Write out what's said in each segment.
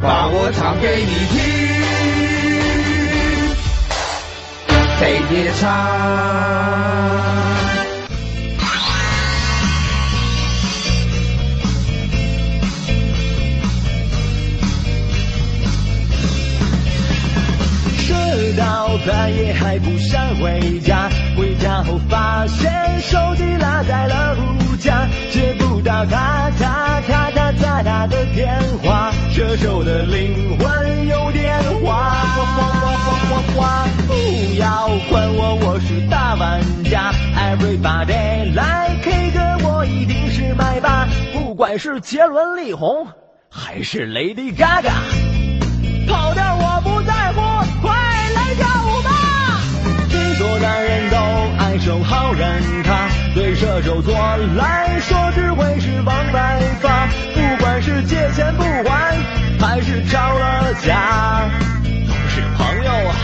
把我唱给你听，飞碟唱。到半夜还不想回家，回家后发现手机落在了手的灵魂有点花。不要管我，我是大玩家，Everybody 来 K 歌，我一定是麦霸，不管是杰伦、力宏还是 Lady Gaga，跑调我不在乎，快来！跳舞吧！听说男人都爱守好人卡，对射手座来说是吵了架，都是朋友啊，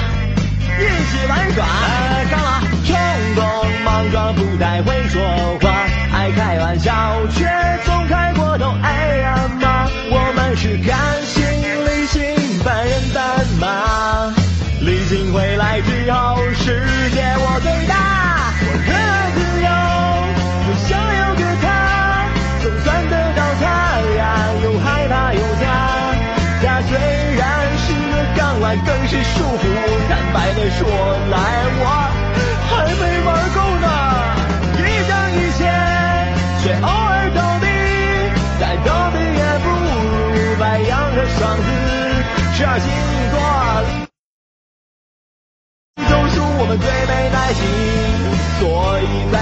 一起玩耍。哎干嘛？冲动莽撞，不太会说话，爱开玩笑却总开过头。哎呀妈，我们是感性理性半人半马。理性回来之后，世界我最大。我热爱自由，我想有个他，总算得到港湾，更是束缚。坦白的说来，我还没玩够呢。一张一千，却偶尔倒地，再倒地也不如白羊和双子。十二星座。我们最没耐心，所以才